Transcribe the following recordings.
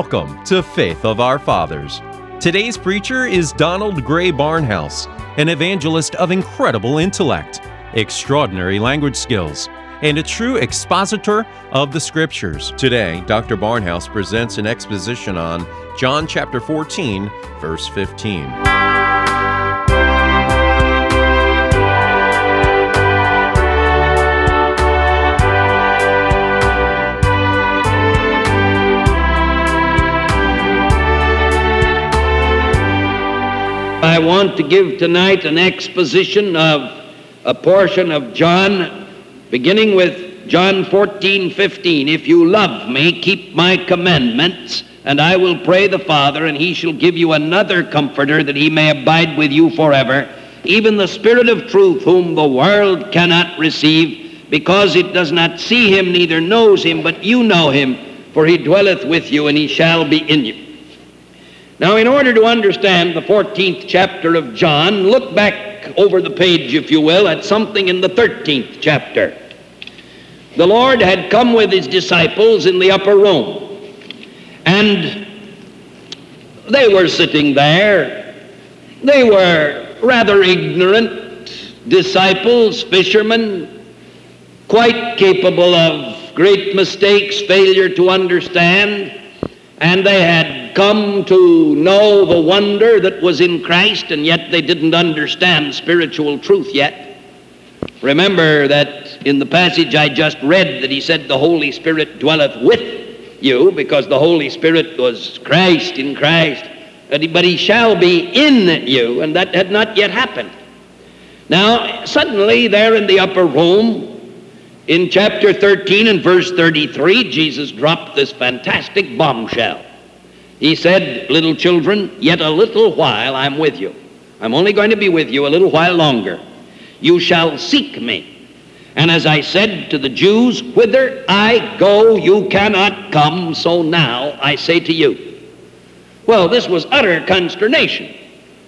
Welcome to Faith of Our Fathers. Today's preacher is Donald Grey Barnhouse, an evangelist of incredible intellect, extraordinary language skills, and a true expositor of the Scriptures. Today, Dr. Barnhouse presents an exposition on John chapter 14, verse 15. I want to give tonight an exposition of a portion of John, beginning with John 14, 15. If you love me, keep my commandments, and I will pray the Father, and he shall give you another comforter that he may abide with you forever, even the Spirit of truth, whom the world cannot receive, because it does not see him, neither knows him, but you know him, for he dwelleth with you, and he shall be in you. Now, in order to understand the 14th chapter of John, look back over the page, if you will, at something in the 13th chapter. The Lord had come with his disciples in the upper room, and they were sitting there. They were rather ignorant disciples, fishermen, quite capable of great mistakes, failure to understand, and they had come to know the wonder that was in Christ, and yet they didn't understand spiritual truth yet. Remember that in the passage I just read that he said the Holy Spirit dwelleth with you because the Holy Spirit was Christ in Christ, but he shall be in you, and that had not yet happened. Now, suddenly, there in the upper room, in chapter 13 and verse 33, Jesus dropped this fantastic bombshell. He said, Little children, yet a little while I'm with you. I'm only going to be with you a little while longer. You shall seek me. And as I said to the Jews, Whither I go, you cannot come, so now I say to you. Well, this was utter consternation.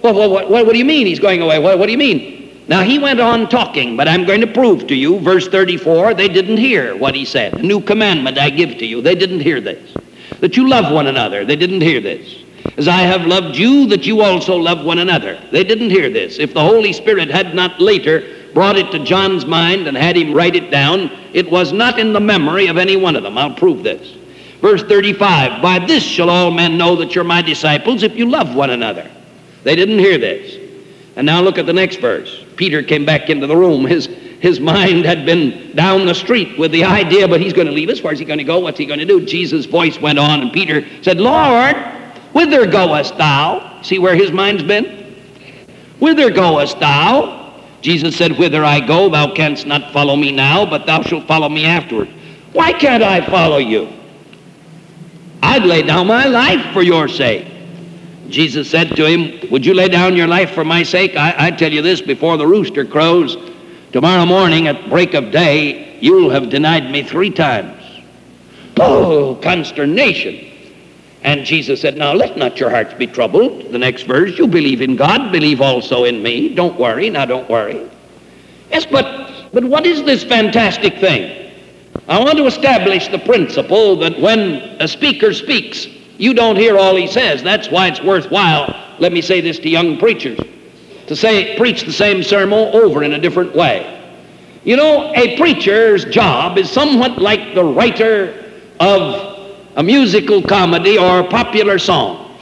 Well, what, what, what do you mean he's going away? Well, what do you mean? Now, he went on talking, but I'm going to prove to you, verse 34, they didn't hear what he said. A new commandment I give to you. They didn't hear this that you love one another. They didn't hear this. As I have loved you, that you also love one another. They didn't hear this. If the Holy Spirit had not later brought it to John's mind and had him write it down, it was not in the memory of any one of them. I'll prove this. Verse 35 By this shall all men know that you're my disciples if you love one another. They didn't hear this. And now look at the next verse. Peter came back into the room. His his mind had been down the street with the idea, but he's going to leave us. Where's he going to go? What's he going to do? Jesus' voice went on, and Peter said, Lord, whither goest thou? See where his mind's been? Whither goest thou? Jesus said, Whither I go, thou canst not follow me now, but thou shalt follow me afterward. Why can't I follow you? I'd lay down my life for your sake. Jesus said to him, Would you lay down your life for my sake? I, I tell you this before the rooster crows, Tomorrow morning at break of day, you'll have denied me three times. Oh, consternation. And Jesus said, Now let not your hearts be troubled. The next verse, you believe in God, believe also in me. Don't worry, now don't worry. Yes, but, but what is this fantastic thing? I want to establish the principle that when a speaker speaks, you don't hear all he says. That's why it's worthwhile. Let me say this to young preachers to say, preach the same sermon over in a different way. You know, a preacher's job is somewhat like the writer of a musical comedy or popular songs.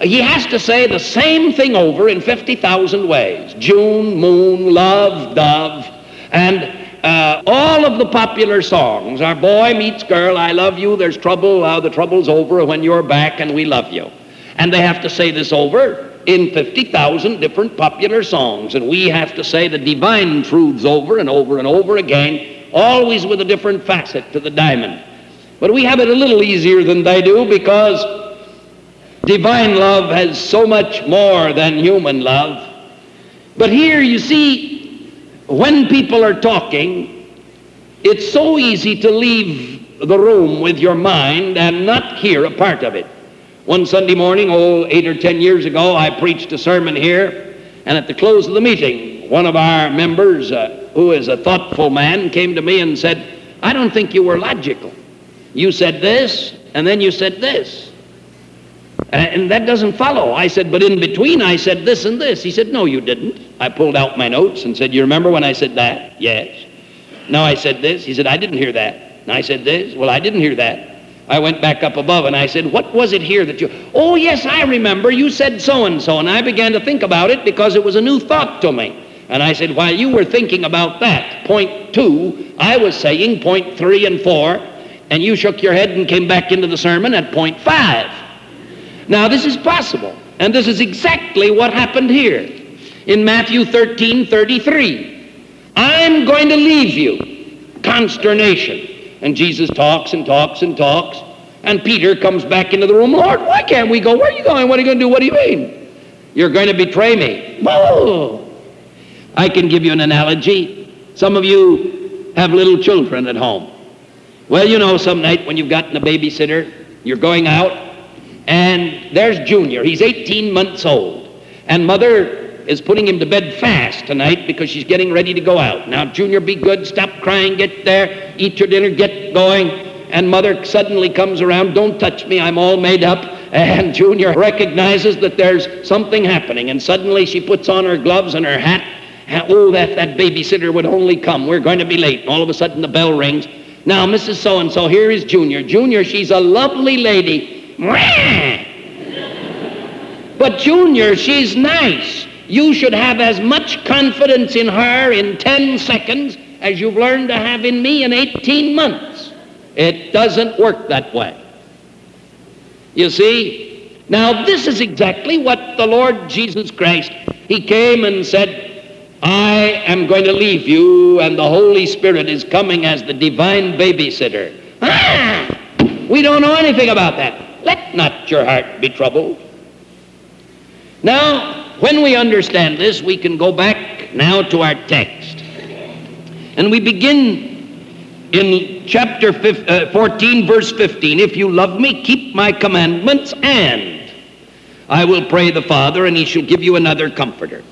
He has to say the same thing over in 50,000 ways. June, moon, love, dove, and uh, all of the popular songs are boy meets girl, I love you, there's trouble, uh, the trouble's over when you're back and we love you. And they have to say this over in 50,000 different popular songs. And we have to say the divine truths over and over and over again, always with a different facet to the diamond. But we have it a little easier than they do because divine love has so much more than human love. But here you see, when people are talking, it's so easy to leave the room with your mind and not hear a part of it. One Sunday morning, oh, eight or ten years ago, I preached a sermon here, and at the close of the meeting, one of our members, uh, who is a thoughtful man, came to me and said, I don't think you were logical. You said this, and then you said this. And that doesn't follow. I said, but in between I said this and this. He said, no, you didn't. I pulled out my notes and said, you remember when I said that? Yes. Now I said this. He said, I didn't hear that. And I said this. Well, I didn't hear that. I went back up above and I said, What was it here that you. Oh, yes, I remember. You said so and so. And I began to think about it because it was a new thought to me. And I said, While you were thinking about that, point two, I was saying point three and four, and you shook your head and came back into the sermon at point five. Now, this is possible. And this is exactly what happened here in Matthew 13 33. I'm going to leave you. Consternation. And Jesus talks and talks and talks. And Peter comes back into the room. Lord, why can't we go? Where are you going? What are you going to do? What do you mean? You're going to betray me. Whoa! I can give you an analogy. Some of you have little children at home. Well, you know, some night when you've gotten a babysitter, you're going out, and there's Junior. He's 18 months old. And mother is putting him to bed fast tonight because she's getting ready to go out. Now, Junior, be good. Stop crying. Get there. Eat your dinner. Get going. And mother suddenly comes around. Don't touch me. I'm all made up. And Junior recognizes that there's something happening. And suddenly she puts on her gloves and her hat. And, oh, that, that babysitter would only come. We're going to be late. All of a sudden the bell rings. Now, Mrs. So and so, here is Junior. Junior, she's a lovely lady. But Junior, she's nice. You should have as much confidence in her in 10 seconds as you've learned to have in me in 18 months. It doesn't work that way. You see? Now, this is exactly what the Lord Jesus Christ, He came and said, I am going to leave you, and the Holy Spirit is coming as the divine babysitter. Ah! We don't know anything about that. Let not your heart be troubled. Now, when we understand this, we can go back now to our text. And we begin in chapter uh, 14, verse 15. If you love me, keep my commandments, and I will pray the Father, and he shall give you another comforter.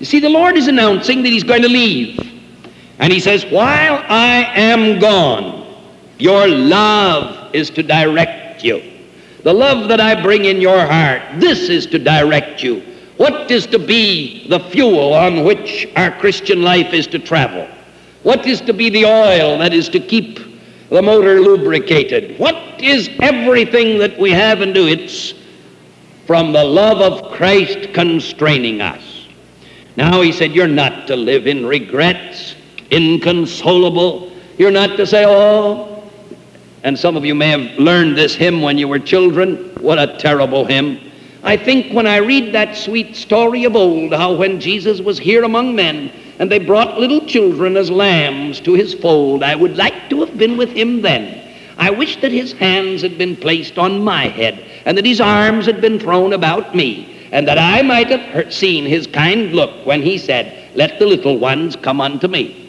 You see, the Lord is announcing that he's going to leave. And he says, While I am gone, your love is to direct you. The love that I bring in your heart, this is to direct you. What is to be the fuel on which our Christian life is to travel? What is to be the oil that is to keep the motor lubricated? What is everything that we have and do? It's from the love of Christ constraining us. Now he said, You're not to live in regrets, inconsolable. You're not to say, Oh, and some of you may have learned this hymn when you were children. What a terrible hymn. I think when I read that sweet story of old, how when Jesus was here among men, and they brought little children as lambs to his fold, I would like to have been with him then. I wish that his hands had been placed on my head, and that his arms had been thrown about me, and that I might have seen his kind look when he said, Let the little ones come unto me.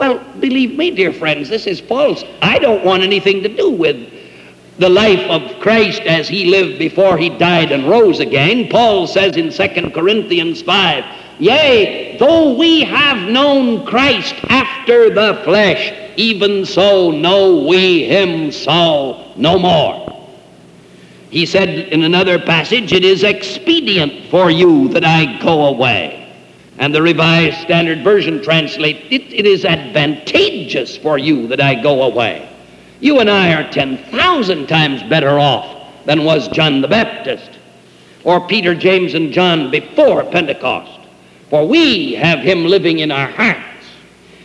Well, believe me, dear friends, this is false. I don't want anything to do with the life of Christ as he lived before he died and rose again. Paul says in 2 Corinthians 5, Yea, though we have known Christ after the flesh, even so know we him so no more. He said in another passage, It is expedient for you that I go away. And the Revised Standard Version translate, it, it is advantageous for you that I go away. You and I are 10,000 times better off than was John the Baptist or Peter, James, and John before Pentecost. For we have him living in our hearts.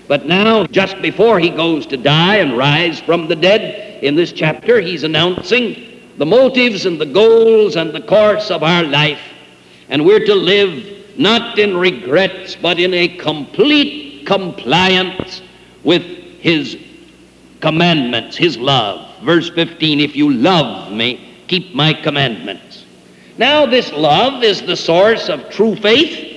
But now, just before he goes to die and rise from the dead, in this chapter, he's announcing the motives and the goals and the course of our life. And we're to live not in regrets, but in a complete compliance with his commandments, his love. Verse 15, if you love me, keep my commandments. Now, this love is the source of true faith.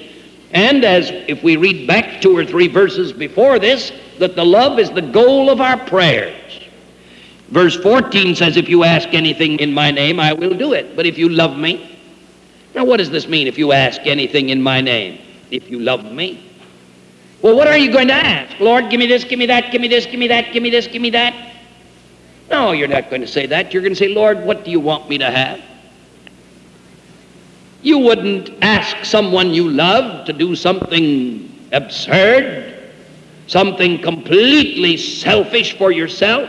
And as if we read back two or three verses before this, that the love is the goal of our prayers. Verse 14 says, If you ask anything in my name, I will do it. But if you love me, now what does this mean if you ask anything in my name? If you love me, well, what are you going to ask? Lord, give me this, give me that, give me this, give me that, give me this, give me that. No, you're not going to say that. You're going to say, Lord, what do you want me to have? You wouldn't ask someone you love to do something absurd, something completely selfish for yourself.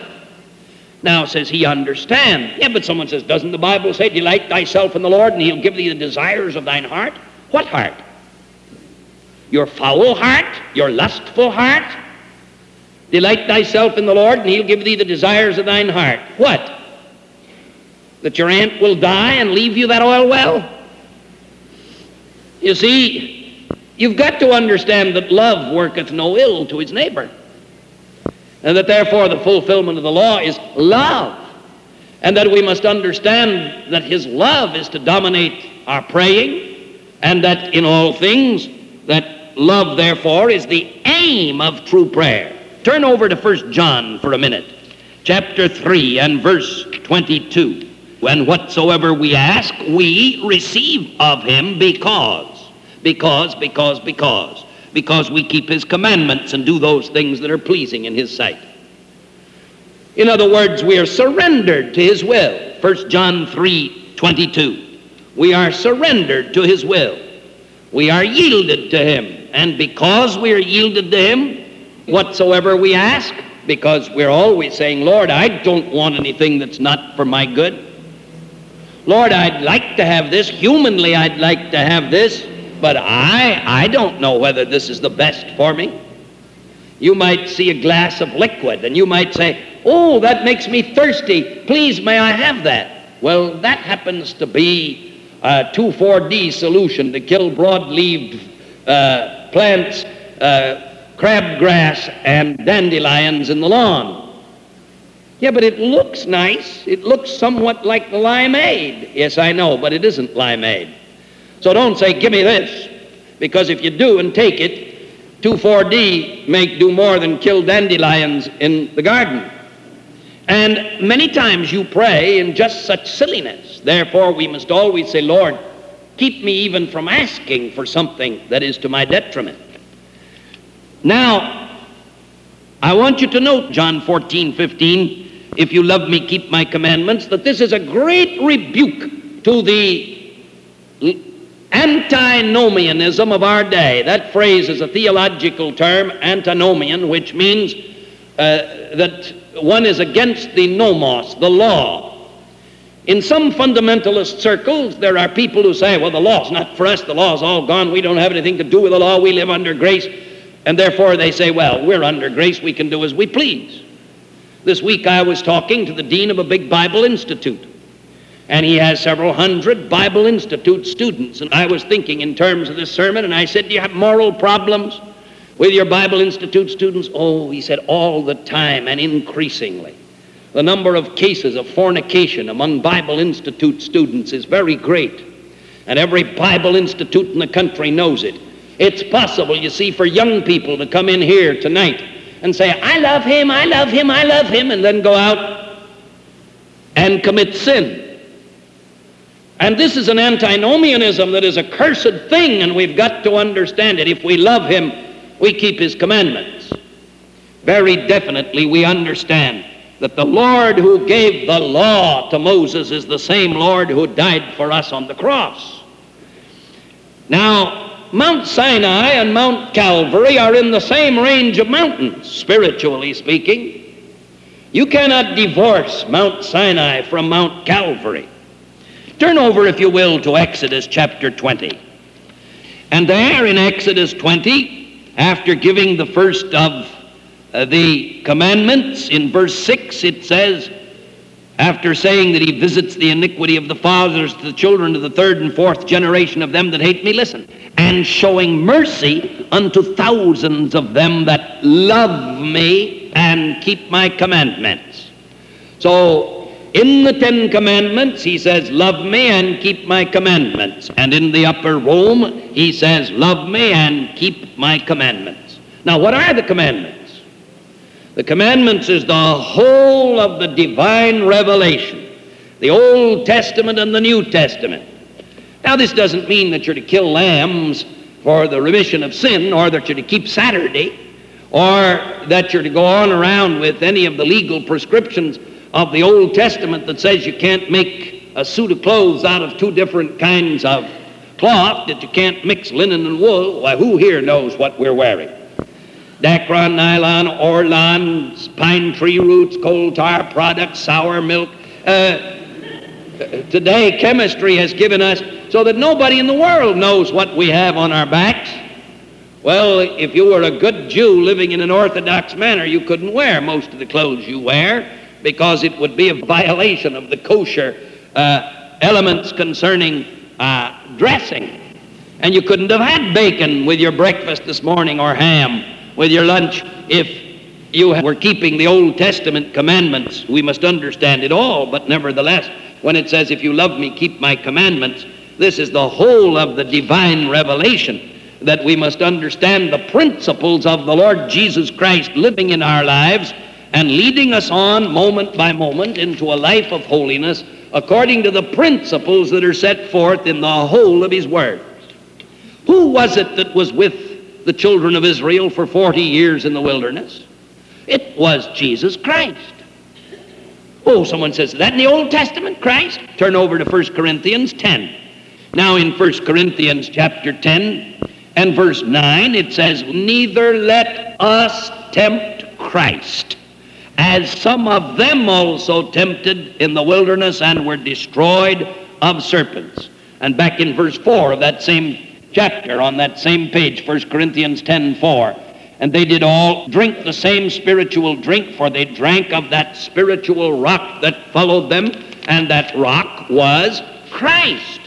Now, says he, understand. Yeah, but someone says, doesn't the Bible say, delight thyself in the Lord, and he'll give thee the desires of thine heart? What heart? Your foul heart? Your lustful heart? Delight thyself in the Lord, and he'll give thee the desires of thine heart. What? That your aunt will die and leave you that oil well? You see, you've got to understand that love worketh no ill to his neighbor. And that therefore the fulfillment of the law is love. And that we must understand that his love is to dominate our praying, and that in all things, that love therefore is the aim of true prayer. Turn over to 1 John for a minute, chapter 3 and verse 22. When whatsoever we ask, we receive of him because, because, because, because, because we keep his commandments and do those things that are pleasing in his sight. In other words, we are surrendered to his will. 1 John 3 22. We are surrendered to his will. We are yielded to him. And because we are yielded to him, whatsoever we ask, because we're always saying, Lord, I don't want anything that's not for my good. Lord, I'd like to have this. Humanly, I'd like to have this, but I, I don't know whether this is the best for me. You might see a glass of liquid and you might say, Oh, that makes me thirsty. Please, may I have that? Well, that happens to be a 2,4-D solution to kill broad-leaved uh, plants, uh, crabgrass, and dandelions in the lawn. Yeah, but it looks nice. It looks somewhat like the limeade. Yes, I know, but it isn't limeade. So don't say, give me this, because if you do and take it, 2,4-D may do more than kill dandelions in the garden. And many times you pray in just such silliness. Therefore, we must always say, Lord, keep me even from asking for something that is to my detriment. Now, I want you to note, John 14, 15, if you love me, keep my commandments, that this is a great rebuke to the antinomianism of our day. That phrase is a theological term, antinomian, which means uh, that one is against the nomos, the law. In some fundamentalist circles, there are people who say, well, the law's not for us, the law's all gone, we don't have anything to do with the law, we live under grace. And therefore they say, well, we're under grace, we can do as we please. This week I was talking to the dean of a big Bible institute, and he has several hundred Bible Institute students. And I was thinking in terms of this sermon, and I said, Do you have moral problems with your Bible Institute students? Oh, he said, all the time and increasingly. The number of cases of fornication among Bible Institute students is very great. And every Bible Institute in the country knows it. It's possible, you see, for young people to come in here tonight and say, I love him, I love him, I love him, and then go out and commit sin. And this is an antinomianism that is a cursed thing, and we've got to understand it. If we love him, we keep his commandments. Very definitely, we understand that the Lord who gave the law to Moses is the same Lord who died for us on the cross. Now, Mount Sinai and Mount Calvary are in the same range of mountains, spiritually speaking. You cannot divorce Mount Sinai from Mount Calvary. Turn over, if you will, to Exodus chapter 20. And there in Exodus 20, after giving the first of uh, the commandments, in verse 6 it says, after saying that he visits the iniquity of the fathers to the children of the third and fourth generation of them that hate me, listen, and showing mercy unto thousands of them that love me and keep my commandments. So, in the Ten Commandments, he says, Love me and keep my commandments. And in the upper room, he says, Love me and keep my commandments. Now, what are the commandments? The commandments is the whole of the divine revelation, the Old Testament and the New Testament. Now, this doesn't mean that you're to kill lambs for the remission of sin, or that you're to keep Saturday, or that you're to go on around with any of the legal prescriptions of the Old Testament that says you can't make a suit of clothes out of two different kinds of cloth that you can't mix linen and wool, why, who here knows what we're wearing? Dacron, nylon, Orlon, pine tree roots, coal tar products, sour milk. Uh, today, chemistry has given us so that nobody in the world knows what we have on our backs. Well, if you were a good Jew living in an Orthodox manner, you couldn't wear most of the clothes you wear because it would be a violation of the kosher uh, elements concerning uh, dressing. And you couldn't have had bacon with your breakfast this morning or ham with your lunch if you were keeping the Old Testament commandments. We must understand it all, but nevertheless, when it says, If you love me, keep my commandments, this is the whole of the divine revelation that we must understand the principles of the Lord Jesus Christ living in our lives and leading us on moment by moment into a life of holiness according to the principles that are set forth in the whole of His Word. Who was it that was with the children of Israel for 40 years in the wilderness? It was Jesus Christ. Oh, someone says, that in the Old Testament, Christ? Turn over to 1 Corinthians 10. Now in 1 Corinthians chapter 10 and verse 9, it says, Neither let us tempt Christ as some of them also tempted in the wilderness and were destroyed of serpents. And back in verse 4 of that same chapter, on that same page, 1 Corinthians 10 4, and they did all drink the same spiritual drink, for they drank of that spiritual rock that followed them, and that rock was Christ.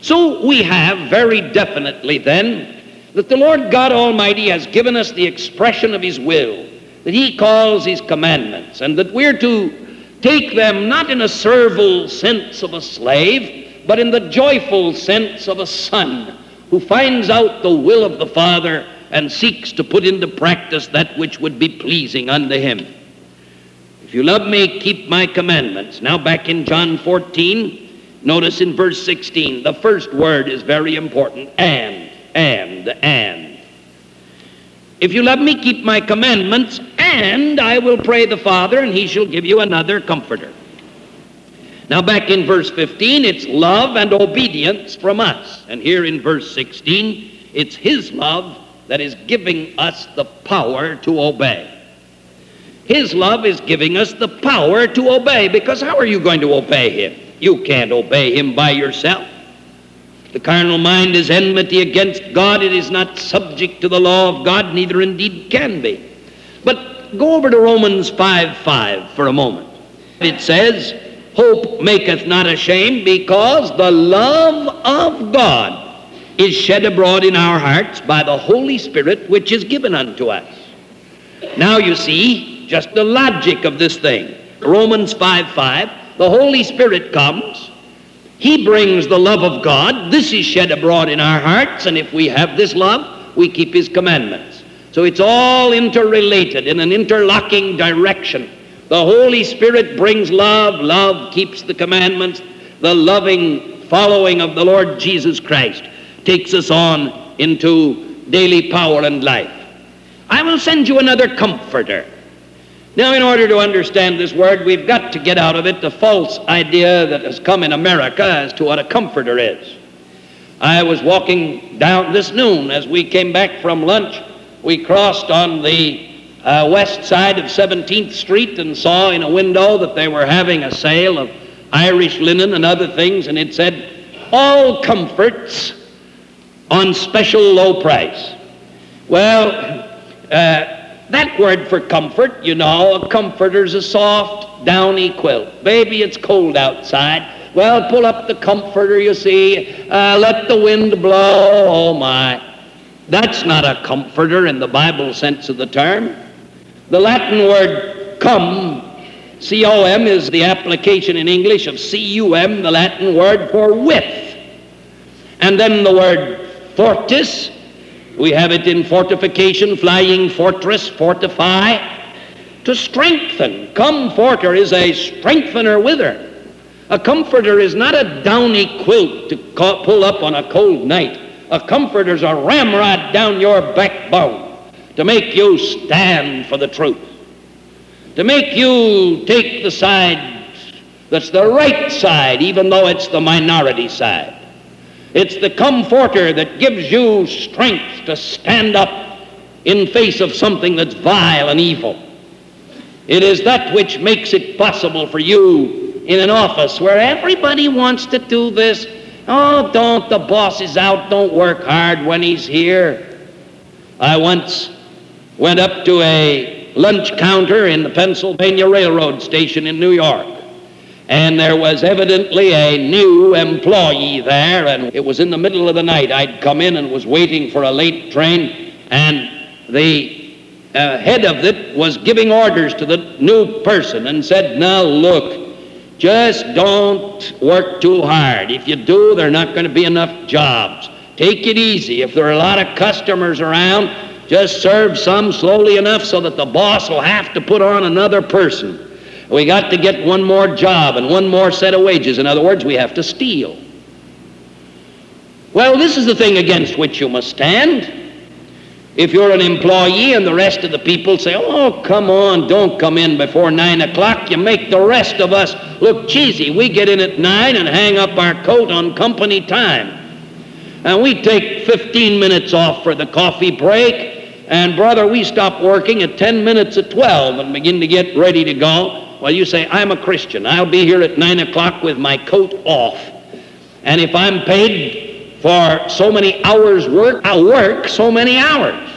So we have very definitely then that the Lord God Almighty has given us the expression of His will that he calls his commandments, and that we're to take them not in a servile sense of a slave, but in the joyful sense of a son who finds out the will of the Father and seeks to put into practice that which would be pleasing unto him. If you love me, keep my commandments. Now, back in John 14, notice in verse 16, the first word is very important and, and, and. If you love me, keep my commandments, and I will pray the Father, and he shall give you another comforter. Now, back in verse 15, it's love and obedience from us. And here in verse 16, it's his love that is giving us the power to obey. His love is giving us the power to obey, because how are you going to obey him? You can't obey him by yourself. The carnal mind is enmity against God. It is not subject to the law of God, neither indeed can be. But go over to Romans 5 5 for a moment. It says, Hope maketh not ashamed, because the love of God is shed abroad in our hearts by the Holy Spirit which is given unto us. Now you see just the logic of this thing. Romans 5 5, the Holy Spirit comes he brings the love of God. This is shed abroad in our hearts, and if we have this love, we keep His commandments. So it's all interrelated in an interlocking direction. The Holy Spirit brings love, love keeps the commandments, the loving following of the Lord Jesus Christ takes us on into daily power and life. I will send you another comforter. Now, in order to understand this word, we've got to get out of it the false idea that has come in America as to what a comforter is. I was walking down this noon as we came back from lunch. We crossed on the uh, west side of 17th Street and saw in a window that they were having a sale of Irish linen and other things, and it said, All comforts on special low price. Well, uh, that word for comfort, you know, a comforter's a soft, downy quilt. Baby, it's cold outside. Well, pull up the comforter, you see. Uh, let the wind blow. Oh, my. That's not a comforter in the Bible sense of the term. The Latin word cum, C O M, is the application in English of C U M, the Latin word for with. And then the word fortis, we have it in fortification, flying fortress, fortify. To strengthen. Comforter is a strengthener with her. A comforter is not a downy quilt to pull up on a cold night. A comforter is a ramrod down your backbone to make you stand for the truth, to make you take the side that's the right side, even though it's the minority side. It's the comforter that gives you strength to stand up in face of something that's vile and evil. It is that which makes it possible for you in an office where everybody wants to do this. Oh, don't, the boss is out, don't work hard when he's here. I once went up to a lunch counter in the Pennsylvania Railroad station in New York. And there was evidently a new employee there, and it was in the middle of the night. I'd come in and was waiting for a late train, and the uh, head of it was giving orders to the new person and said, Now look, just don't work too hard. If you do, there are not going to be enough jobs. Take it easy. If there are a lot of customers around, just serve some slowly enough so that the boss will have to put on another person. We got to get one more job and one more set of wages. In other words, we have to steal. Well, this is the thing against which you must stand. If you're an employee and the rest of the people say, oh, come on, don't come in before 9 o'clock, you make the rest of us look cheesy. We get in at 9 and hang up our coat on company time. And we take 15 minutes off for the coffee break. And, brother, we stop working at 10 minutes at 12 and begin to get ready to go. Well, you say, I'm a Christian. I'll be here at 9 o'clock with my coat off. And if I'm paid for so many hours work, I'll work so many hours.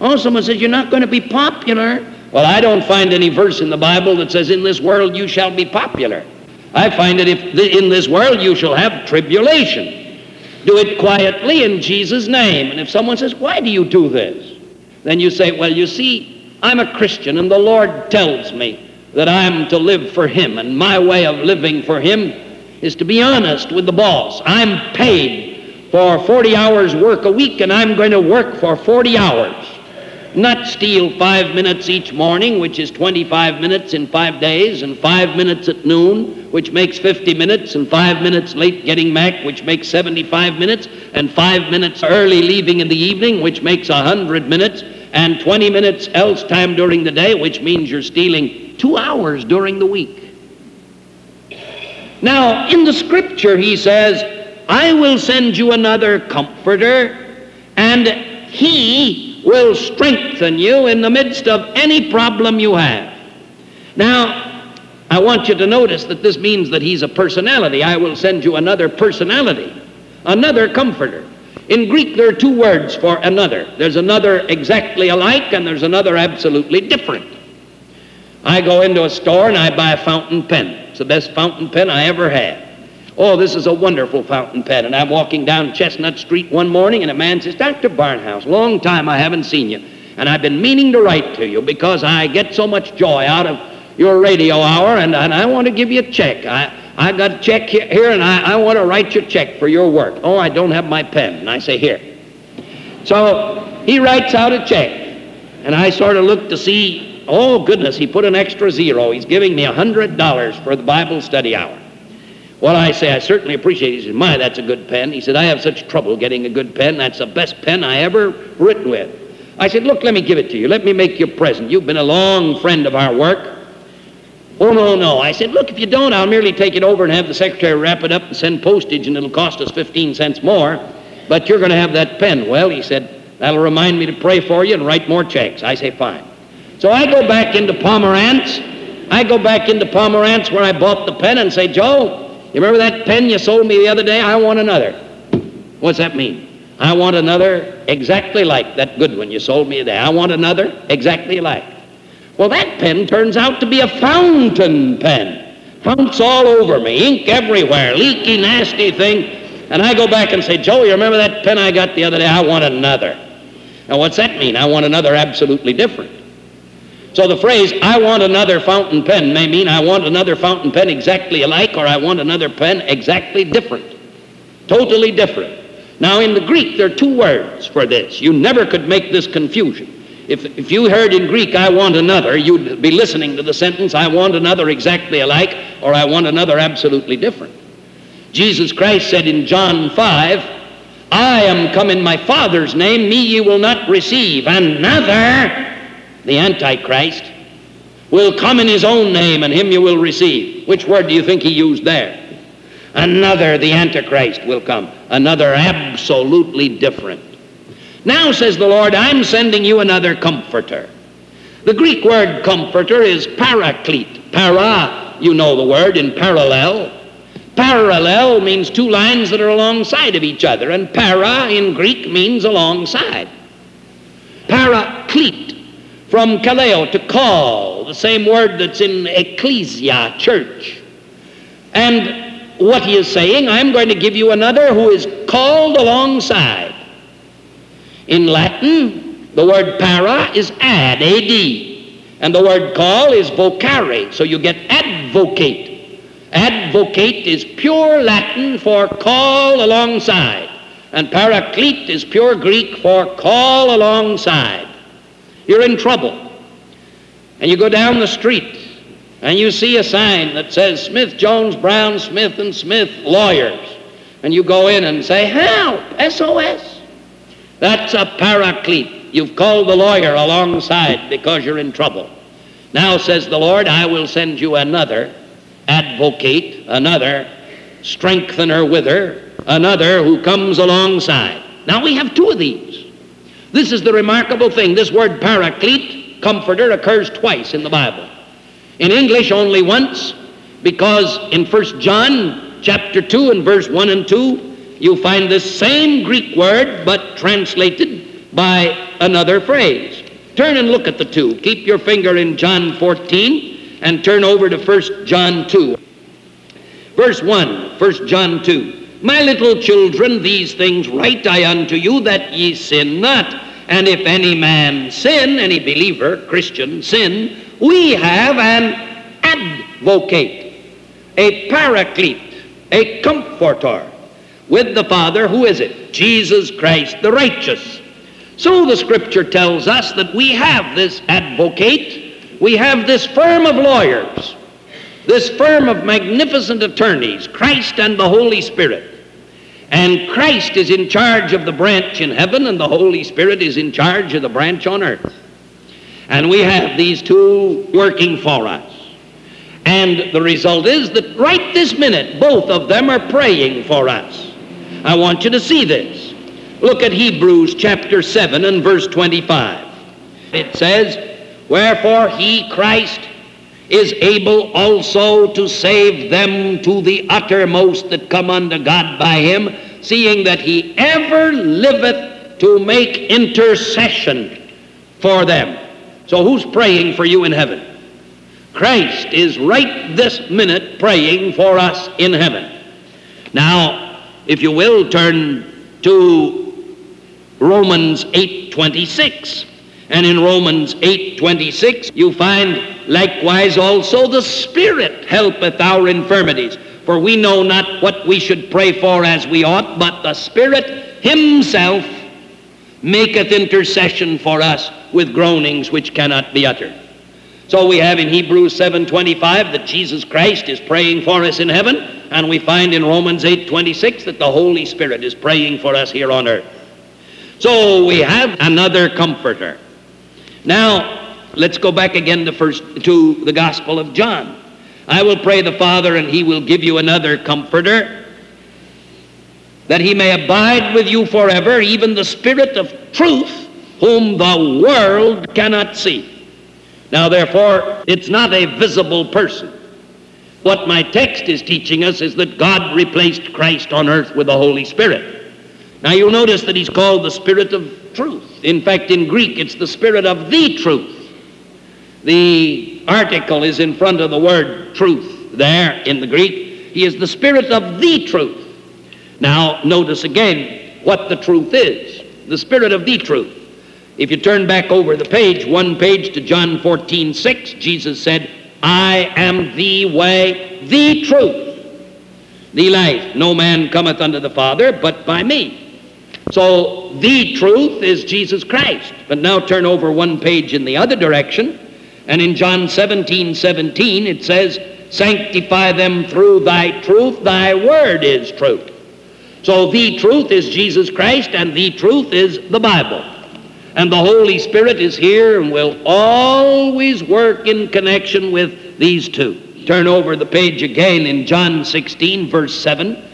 Oh, someone says, You're not going to be popular. Well, I don't find any verse in the Bible that says, In this world you shall be popular. I find that if in this world you shall have tribulation. Do it quietly in Jesus' name. And if someone says, Why do you do this? Then you say, Well, you see, I'm a Christian and the Lord tells me that I'm to live for Him. And my way of living for Him is to be honest with the boss. I'm paid for 40 hours work a week and I'm going to work for 40 hours. Not steal five minutes each morning, which is 25 minutes in five days, and five minutes at noon, which makes 50 minutes, and five minutes late getting back, which makes 75 minutes, and five minutes early leaving in the evening, which makes 100 minutes, and 20 minutes else time during the day, which means you're stealing two hours during the week. Now, in the scripture, he says, I will send you another comforter, and he will strengthen you in the midst of any problem you have. Now, I want you to notice that this means that he's a personality. I will send you another personality, another comforter. In Greek, there are two words for another. There's another exactly alike, and there's another absolutely different. I go into a store and I buy a fountain pen. It's the best fountain pen I ever had. Oh, this is a wonderful fountain pen. And I'm walking down Chestnut Street one morning, and a man says, Dr. Barnhouse, long time I haven't seen you. And I've been meaning to write to you because I get so much joy out of your radio hour, and, and I want to give you a check. I, I got a check here, and I, I want to write your check for your work. Oh, I don't have my pen. And I say, Here. So he writes out a check, and I sort of look to see, oh, goodness, he put an extra zero. He's giving me a $100 for the Bible study hour. Well, I say, I certainly appreciate it. He said, My, that's a good pen. He said, I have such trouble getting a good pen. That's the best pen I ever written with. I said, Look, let me give it to you. Let me make you a present. You've been a long friend of our work. Oh, no, no. I said, Look, if you don't, I'll merely take it over and have the secretary wrap it up and send postage, and it'll cost us 15 cents more. But you're going to have that pen. Well, he said, That'll remind me to pray for you and write more checks. I say, Fine. So I go back into Pomerantz. I go back into Pomerantz where I bought the pen and say, Joe, you remember that pen you sold me the other day? I want another. What's that mean? I want another exactly like that good one you sold me today. I want another exactly like. Well, that pen turns out to be a fountain pen. Founts all over me, ink everywhere, leaky, nasty thing. And I go back and say, Joe, you remember that pen I got the other day? I want another. Now, what's that mean? I want another absolutely different. So the phrase, I want another fountain pen, may mean I want another fountain pen exactly alike or I want another pen exactly different. Totally different. Now, in the Greek, there are two words for this. You never could make this confusion. If, if you heard in Greek, I want another, you'd be listening to the sentence, I want another exactly alike, or I want another absolutely different. Jesus Christ said in John 5, I am come in my Father's name, me ye will not receive. Another the Antichrist, will come in his own name and him you will receive. Which word do you think he used there? Another, the Antichrist, will come. Another absolutely different. Now, says the Lord, I'm sending you another comforter. The Greek word comforter is paraclete. Para, you know the word, in parallel. Parallel means two lines that are alongside of each other, and para in Greek means alongside. Paraclete, from kaleo, to call, the same word that's in ecclesia, church. And what he is saying, I'm going to give you another who is called alongside. In Latin, the word para is ad, ad, and the word call is vocare, so you get advocate. Advocate is pure Latin for call alongside, and paraclete is pure Greek for call alongside. You're in trouble, and you go down the street, and you see a sign that says Smith, Jones, Brown, Smith, and Smith lawyers, and you go in and say, Help! SOS! That's a paraclete. You've called the lawyer alongside because you're in trouble. Now, says the Lord, I will send you another advocate, another strengthener with her, another who comes alongside. Now, we have two of these. This is the remarkable thing. This word paraclete, comforter, occurs twice in the Bible. In English, only once, because in 1 John chapter 2 and verse 1 and 2, you find this same Greek word, but translated by another phrase. Turn and look at the two. Keep your finger in John 14 and turn over to 1 John 2. Verse 1, 1 John 2. My little children, these things write I unto you that ye sin not. And if any man sin, any believer, Christian, sin, we have an advocate, a paraclete, a comforter with the Father. Who is it? Jesus Christ the righteous. So the scripture tells us that we have this advocate, we have this firm of lawyers, this firm of magnificent attorneys, Christ and the Holy Spirit. And Christ is in charge of the branch in heaven, and the Holy Spirit is in charge of the branch on earth. And we have these two working for us. And the result is that right this minute, both of them are praying for us. I want you to see this. Look at Hebrews chapter 7 and verse 25. It says, Wherefore he, Christ, is able also to save them to the uttermost that come unto God by him, seeing that he ever liveth to make intercession for them. So who's praying for you in heaven? Christ is right this minute praying for us in heaven. Now, if you will, turn to Romans 8:26. And in Romans 8:26 you find likewise also the Spirit helpeth our infirmities. For we know not what we should pray for as we ought, but the Spirit himself maketh intercession for us with groanings which cannot be uttered. So we have in Hebrews 7:25 that Jesus Christ is praying for us in heaven, and we find in Romans 8:26 that the Holy Spirit is praying for us here on earth. So we have another comforter. Now, let's go back again to first to the Gospel of John. I will pray the Father, and he will give you another comforter, that he may abide with you forever, even the Spirit of truth, whom the world cannot see. Now, therefore, it's not a visible person. What my text is teaching us is that God replaced Christ on earth with the Holy Spirit. Now, you'll notice that he's called the Spirit of truth. In fact, in Greek, it's the Spirit of the truth. The article is in front of the word truth there in the Greek. He is the Spirit of the truth. Now, notice again what the truth is the Spirit of the truth. If you turn back over the page, one page to John 14, 6, Jesus said, I am the way, the truth, the life. No man cometh unto the Father but by me. So the truth is Jesus Christ. But now turn over one page in the other direction, and in John 17, 17, it says, Sanctify them through thy truth, thy word is truth. So the truth is Jesus Christ, and the truth is the Bible. And the Holy Spirit is here and will always work in connection with these two. turn over the page again in John 16, verse 7.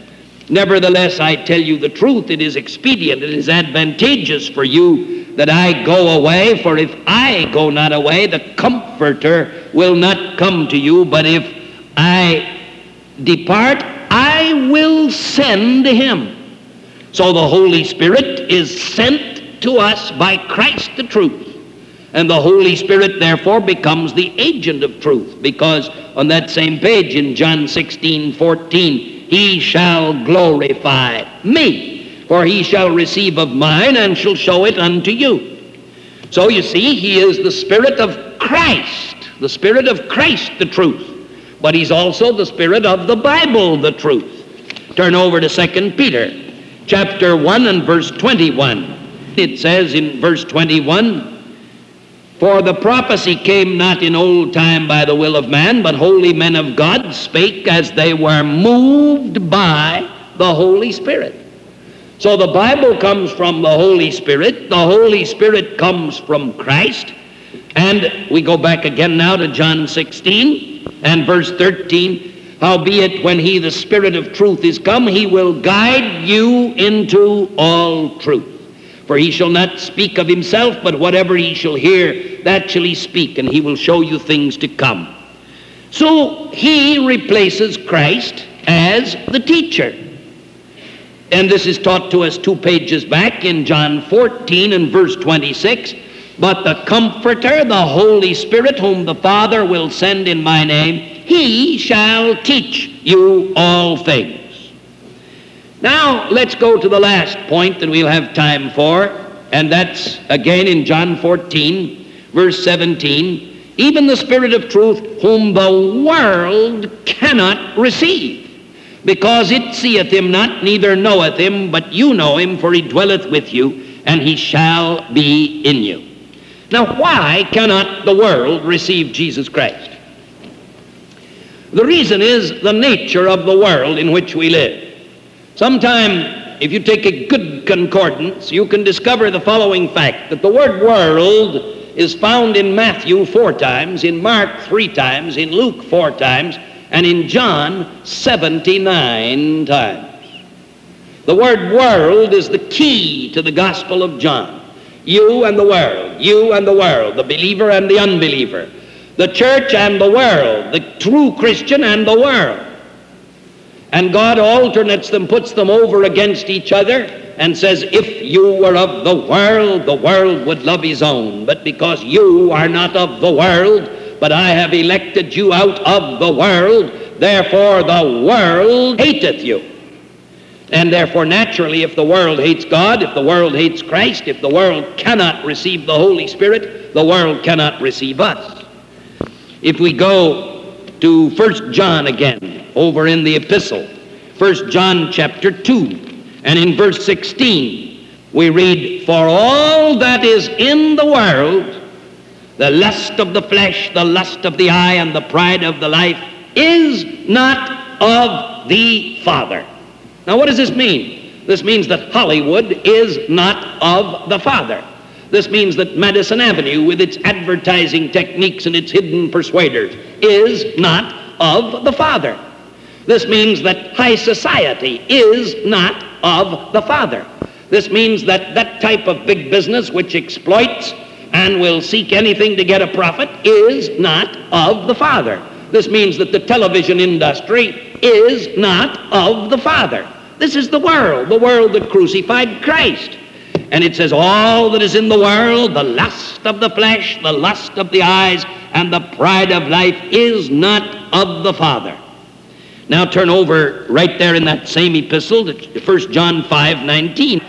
Nevertheless, I tell you the truth, it is expedient, it is advantageous for you that I go away, for if I go not away, the Comforter will not come to you, but if I depart, I will send him. So the Holy Spirit is sent to us by Christ the truth. And the Holy Spirit, therefore, becomes the agent of truth, because on that same page in John 16 14, he shall glorify me, for he shall receive of mine and shall show it unto you. So you see, he is the Spirit of Christ, the Spirit of Christ, the truth. But he's also the Spirit of the Bible, the truth. Turn over to 2 Peter chapter 1 and verse 21. It says in verse 21, for the prophecy came not in old time by the will of man, but holy men of God spake as they were moved by the Holy Spirit. So the Bible comes from the Holy Spirit, the Holy Spirit comes from Christ. And we go back again now to John 16 and verse 13. Howbeit, when he, the Spirit of truth, is come, he will guide you into all truth. For he shall not speak of himself, but whatever he shall hear, that shall he speak, and he will show you things to come. So he replaces Christ as the teacher. And this is taught to us two pages back in John 14 and verse 26. But the Comforter, the Holy Spirit, whom the Father will send in my name, he shall teach you all things now, let's go to the last point that we'll have time for, and that's again in John 14, verse 17. Even the Spirit of truth, whom the world cannot receive, because it seeth him not, neither knoweth him, but you know him, for he dwelleth with you, and he shall be in you. Now, why cannot the world receive Jesus Christ? The reason is the nature of the world in which we live. Sometime, if you take a good concordance, you can discover the following fact that the word world is found in Matthew four times, in Mark three times, in Luke four times, and in John 79 times. The word world is the key to the Gospel of John. You and the world, you and the world, the believer and the unbeliever, the church and the world, the true Christian and the world. And God alternates them, puts them over against each other, and says, If you were of the world, the world would love his own. But because you are not of the world, but I have elected you out of the world, therefore the world hateth you. And therefore, naturally, if the world hates God, if the world hates Christ, if the world cannot receive the Holy Spirit, the world cannot receive us. If we go to First John again, over in the epistle. First John chapter 2, and in verse 16, we read, For all that is in the world, the lust of the flesh, the lust of the eye, and the pride of the life, is not of the Father. Now, what does this mean? This means that Hollywood is not of the Father. This means that Madison Avenue, with its advertising techniques and its hidden persuaders, is not of the Father. This means that high society is not of the Father. This means that that type of big business which exploits and will seek anything to get a profit is not of the Father. This means that the television industry is not of the Father. This is the world, the world that crucified Christ. And it says, All that is in the world, the lust of the flesh, the lust of the eyes, and the pride of life is not of the Father. Now turn over right there in that same epistle to 1 John 5 19.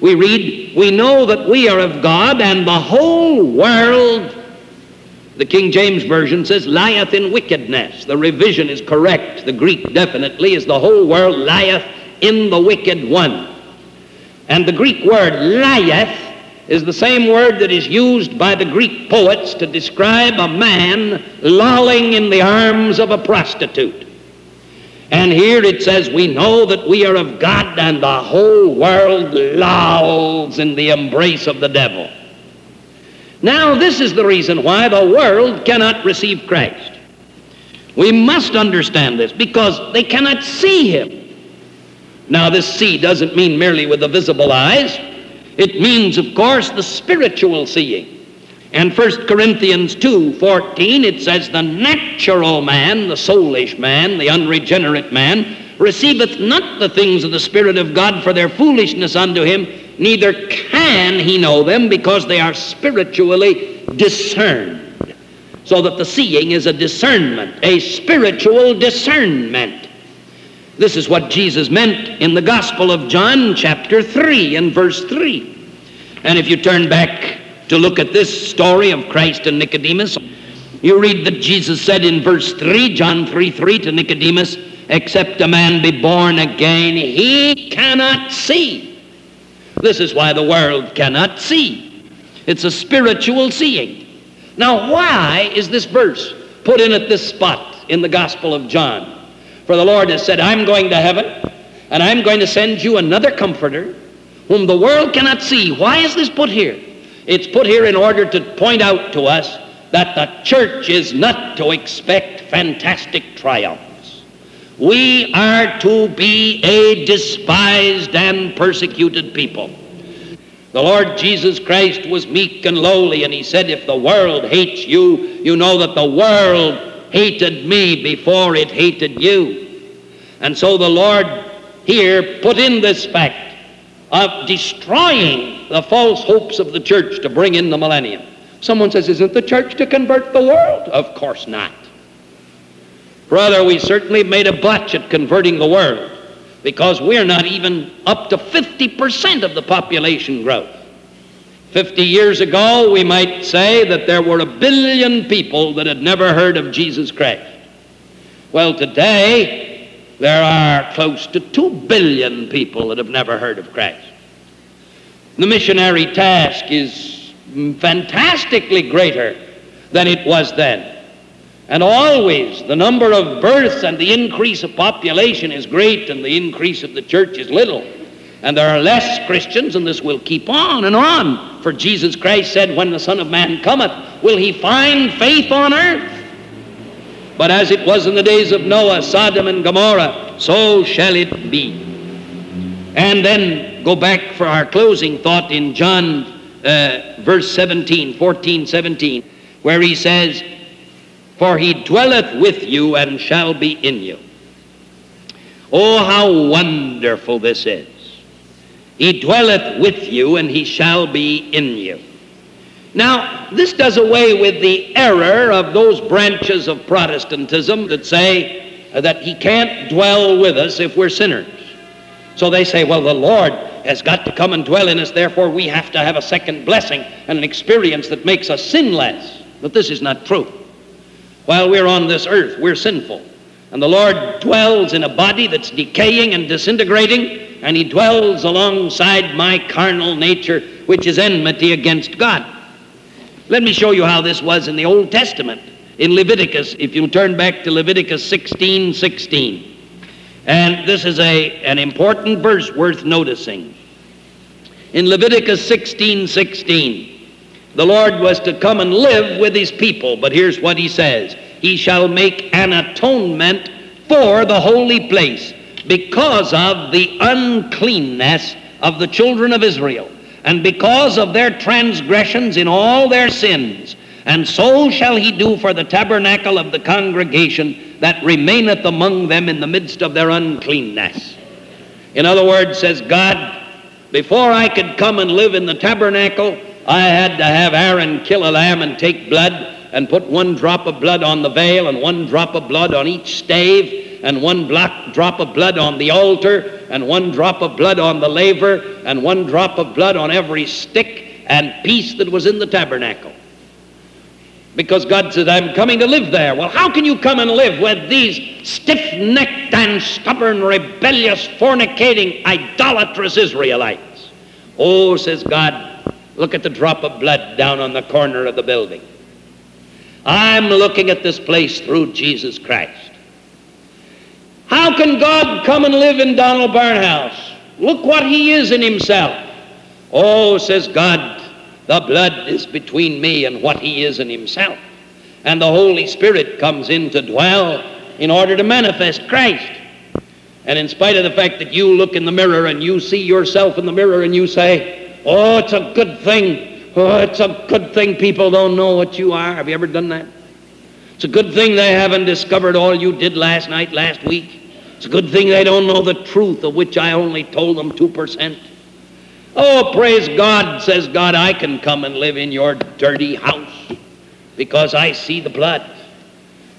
We read, We know that we are of God, and the whole world, the King James Version says, lieth in wickedness. The revision is correct. The Greek definitely is the whole world lieth in the wicked one. And the Greek word lieth is the same word that is used by the Greek poets to describe a man lolling in the arms of a prostitute. And here it says, We know that we are of God, and the whole world lolls in the embrace of the devil. Now, this is the reason why the world cannot receive Christ. We must understand this because they cannot see him. Now, this see doesn't mean merely with the visible eyes. It means, of course, the spiritual seeing. And 1 Corinthians 2 14, it says, The natural man, the soulish man, the unregenerate man, receiveth not the things of the Spirit of God for their foolishness unto him, neither can he know them because they are spiritually discerned. So that the seeing is a discernment, a spiritual discernment. This is what Jesus meant in the Gospel of John, chapter 3, and verse 3. And if you turn back to look at this story of Christ and Nicodemus, you read that Jesus said in verse 3, John 3 3 to Nicodemus, Except a man be born again, he cannot see. This is why the world cannot see. It's a spiritual seeing. Now, why is this verse put in at this spot in the Gospel of John? For the Lord has said, I'm going to heaven, and I'm going to send you another comforter whom the world cannot see. Why is this put here? It's put here in order to point out to us that the church is not to expect fantastic triumphs. We are to be a despised and persecuted people. The Lord Jesus Christ was meek and lowly, and he said, If the world hates you, you know that the world hated me before it hated you. And so the Lord here put in this fact of destroying the false hopes of the church to bring in the millennium. Someone says, Isn't the church to convert the world? Of course not. Brother, we certainly made a botch at converting the world because we're not even up to 50% of the population growth. 50 years ago, we might say that there were a billion people that had never heard of Jesus Christ. Well, today, there are close to 2 billion people that have never heard of Christ. The missionary task is fantastically greater than it was then. And always the number of births and the increase of population is great and the increase of the church is little. And there are less Christians, and this will keep on and on. For Jesus Christ said, When the Son of Man cometh, will he find faith on earth? But as it was in the days of Noah, Sodom and Gomorrah, so shall it be. And then go back for our closing thought in John uh, verse 17, 14, 17, where he says, for he dwelleth with you and shall be in you. Oh, how wonderful this is. He dwelleth with you and he shall be in you. Now, this does away with the error of those branches of Protestantism that say that he can't dwell with us if we're sinners. So they say, well, the Lord has got to come and dwell in us, therefore we have to have a second blessing and an experience that makes us sinless. But this is not true. While we're on this earth, we're sinful. And the Lord dwells in a body that's decaying and disintegrating, and He dwells alongside my carnal nature, which is enmity against God. Let me show you how this was in the Old Testament. In Leviticus, if you turn back to Leviticus 16 16. And this is a, an important verse worth noticing. In Leviticus 16 16, the Lord was to come and live with his people, but here's what he says He shall make an atonement for the holy place because of the uncleanness of the children of Israel, and because of their transgressions in all their sins. And so shall he do for the tabernacle of the congregation that remaineth among them in the midst of their uncleanness. In other words, says God, before I could come and live in the tabernacle, I had to have Aaron kill a lamb and take blood and put one drop of blood on the veil and one drop of blood on each stave and one drop of blood on the altar and one drop of blood on the laver and one drop of blood on every stick and piece that was in the tabernacle. Because God said, I'm coming to live there. Well, how can you come and live with these stiff necked and stubborn, rebellious, fornicating, idolatrous Israelites? Oh, says God, Look at the drop of blood down on the corner of the building. I'm looking at this place through Jesus Christ. How can God come and live in Donald Barnhouse? Look what he is in himself. Oh, says God, the blood is between me and what he is in himself. And the Holy Spirit comes in to dwell in order to manifest Christ. And in spite of the fact that you look in the mirror and you see yourself in the mirror and you say, Oh, it's a good thing. Oh, it's a good thing people don't know what you are. Have you ever done that? It's a good thing they haven't discovered all you did last night, last week. It's a good thing they don't know the truth of which I only told them 2%. Oh, praise God, says God, I can come and live in your dirty house because I see the blood.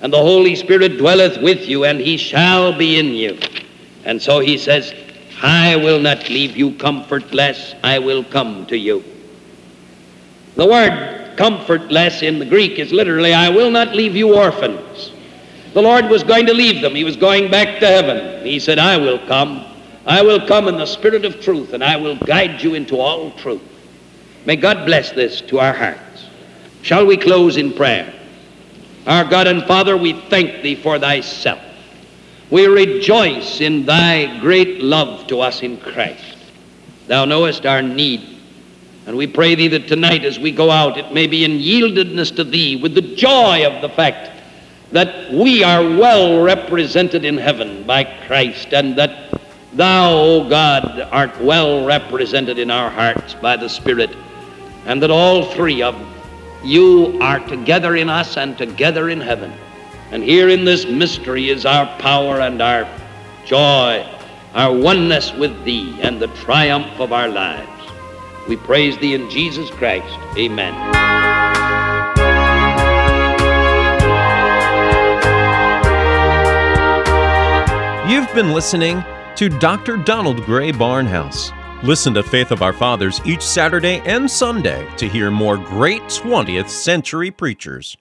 And the Holy Spirit dwelleth with you, and he shall be in you. And so he says, I will not leave you comfortless, I will come to you. The word comfortless in the Greek is literally, I will not leave you orphans. The Lord was going to leave them. He was going back to heaven. He said, I will come. I will come in the spirit of truth, and I will guide you into all truth. May God bless this to our hearts. Shall we close in prayer? Our God and Father, we thank thee for thyself. We rejoice in thy great love to us in Christ. Thou knowest our need. And we pray thee that tonight as we go out, it may be in yieldedness to thee with the joy of the fact that we are well represented in heaven by Christ and that thou, O God, art well represented in our hearts by the Spirit and that all three of you are together in us and together in heaven. And here in this mystery is our power and our joy, our oneness with Thee, and the triumph of our lives. We praise Thee in Jesus Christ. Amen. You've been listening to Dr. Donald Grey Barnhouse. Listen to Faith of Our Fathers each Saturday and Sunday to hear more great 20th century preachers.